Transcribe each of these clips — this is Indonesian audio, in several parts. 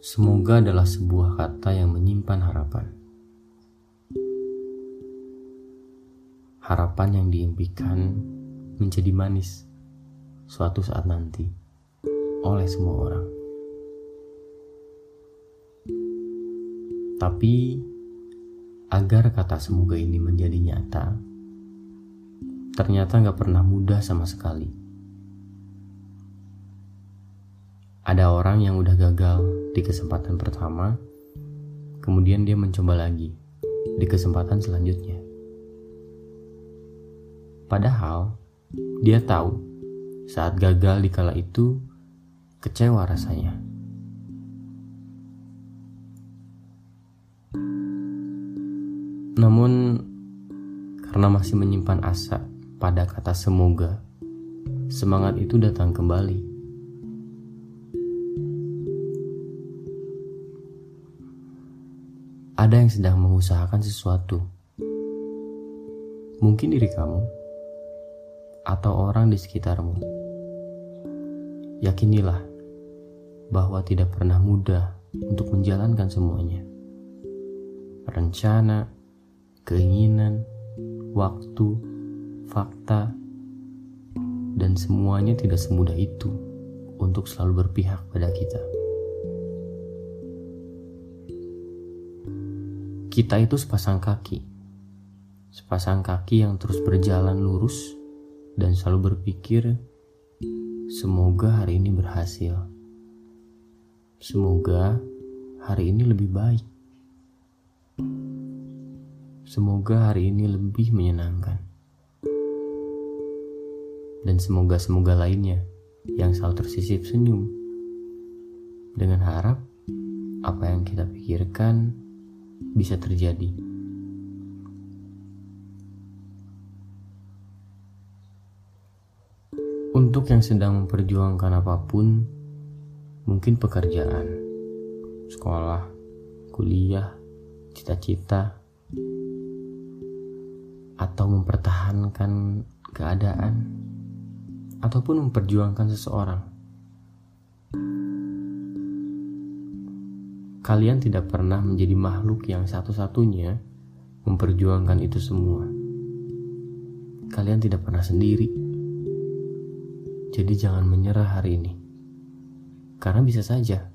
Semoga adalah sebuah kata yang menyimpan harapan. Harapan yang diimpikan menjadi manis suatu saat nanti oleh semua orang. Tapi agar kata semoga ini menjadi nyata, ternyata nggak pernah mudah sama sekali. Ada orang yang udah gagal di kesempatan pertama, kemudian dia mencoba lagi di kesempatan selanjutnya. Padahal dia tahu saat gagal di kala itu kecewa rasanya. Namun karena masih menyimpan asa pada kata semoga, semangat itu datang kembali. Ada yang sedang mengusahakan sesuatu. Mungkin diri kamu atau orang di sekitarmu. Yakinilah bahwa tidak pernah mudah untuk menjalankan semuanya. Rencana, keinginan, waktu, fakta, dan semuanya tidak semudah itu untuk selalu berpihak pada kita. Kita itu sepasang kaki. Sepasang kaki yang terus berjalan lurus dan selalu berpikir, semoga hari ini berhasil. Semoga hari ini lebih baik. Semoga hari ini lebih menyenangkan. Dan semoga-semoga lainnya yang selalu tersisip senyum. Dengan harap apa yang kita pikirkan bisa terjadi. Untuk yang sedang memperjuangkan apa pun, mungkin pekerjaan, sekolah, kuliah, cita-cita, atau mempertahankan keadaan, ataupun memperjuangkan seseorang. Kalian tidak pernah menjadi makhluk yang satu-satunya memperjuangkan itu semua. Kalian tidak pernah sendiri. Jadi jangan menyerah hari ini. Karena bisa saja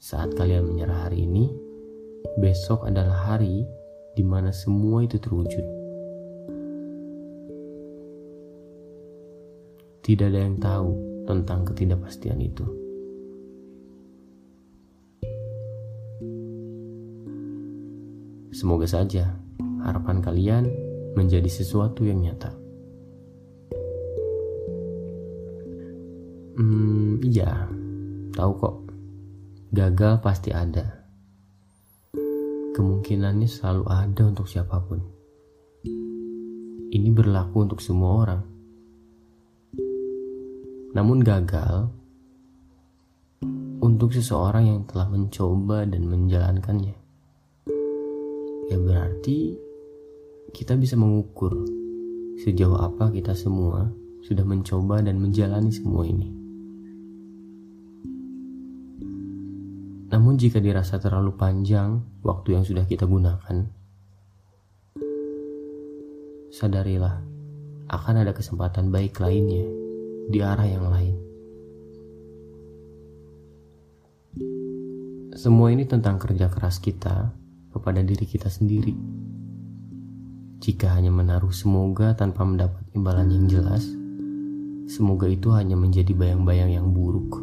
saat kalian menyerah hari ini, besok adalah hari di mana semua itu terwujud. Tidak ada yang tahu tentang ketidakpastian itu. Semoga saja harapan kalian menjadi sesuatu yang nyata. Hmm, iya, tahu kok. Gagal pasti ada. Kemungkinannya selalu ada untuk siapa pun. Ini berlaku untuk semua orang. Namun gagal untuk seseorang yang telah mencoba dan menjalankannya ya berarti kita bisa mengukur sejauh apa kita semua sudah mencoba dan menjalani semua ini. Namun jika dirasa terlalu panjang waktu yang sudah kita gunakan, sadarilah akan ada kesempatan baik lainnya di arah yang lain. Semua ini tentang kerja keras kita kepada diri kita sendiri. Jika hanya menaruh semoga tanpa mendapat imbalan yang jelas, semoga itu hanya menjadi bayang-bayang yang buruk.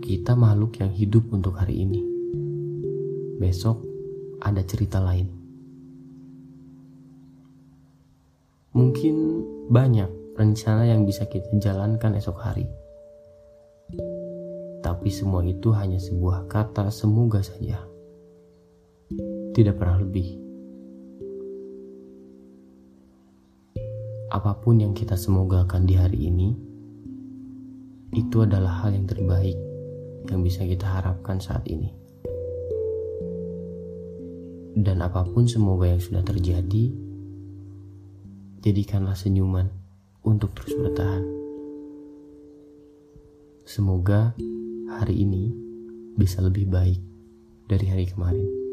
Kita makhluk yang hidup untuk hari ini. Besok ada cerita lain. Mungkin banyak rencana yang bisa kita jalankan esok hari tapi semua itu hanya sebuah kata semoga saja. Tidak pernah lebih. Apa pun yang kita semogakan di hari ini, itu adalah hal yang terbaik yang bisa kita harapkan saat ini. Dan apa pun semoga yang sudah terjadi, jadikanlah senyuman untuk terus bertahan. Semoga hari ini bisa lebih baik dari hari kemarin.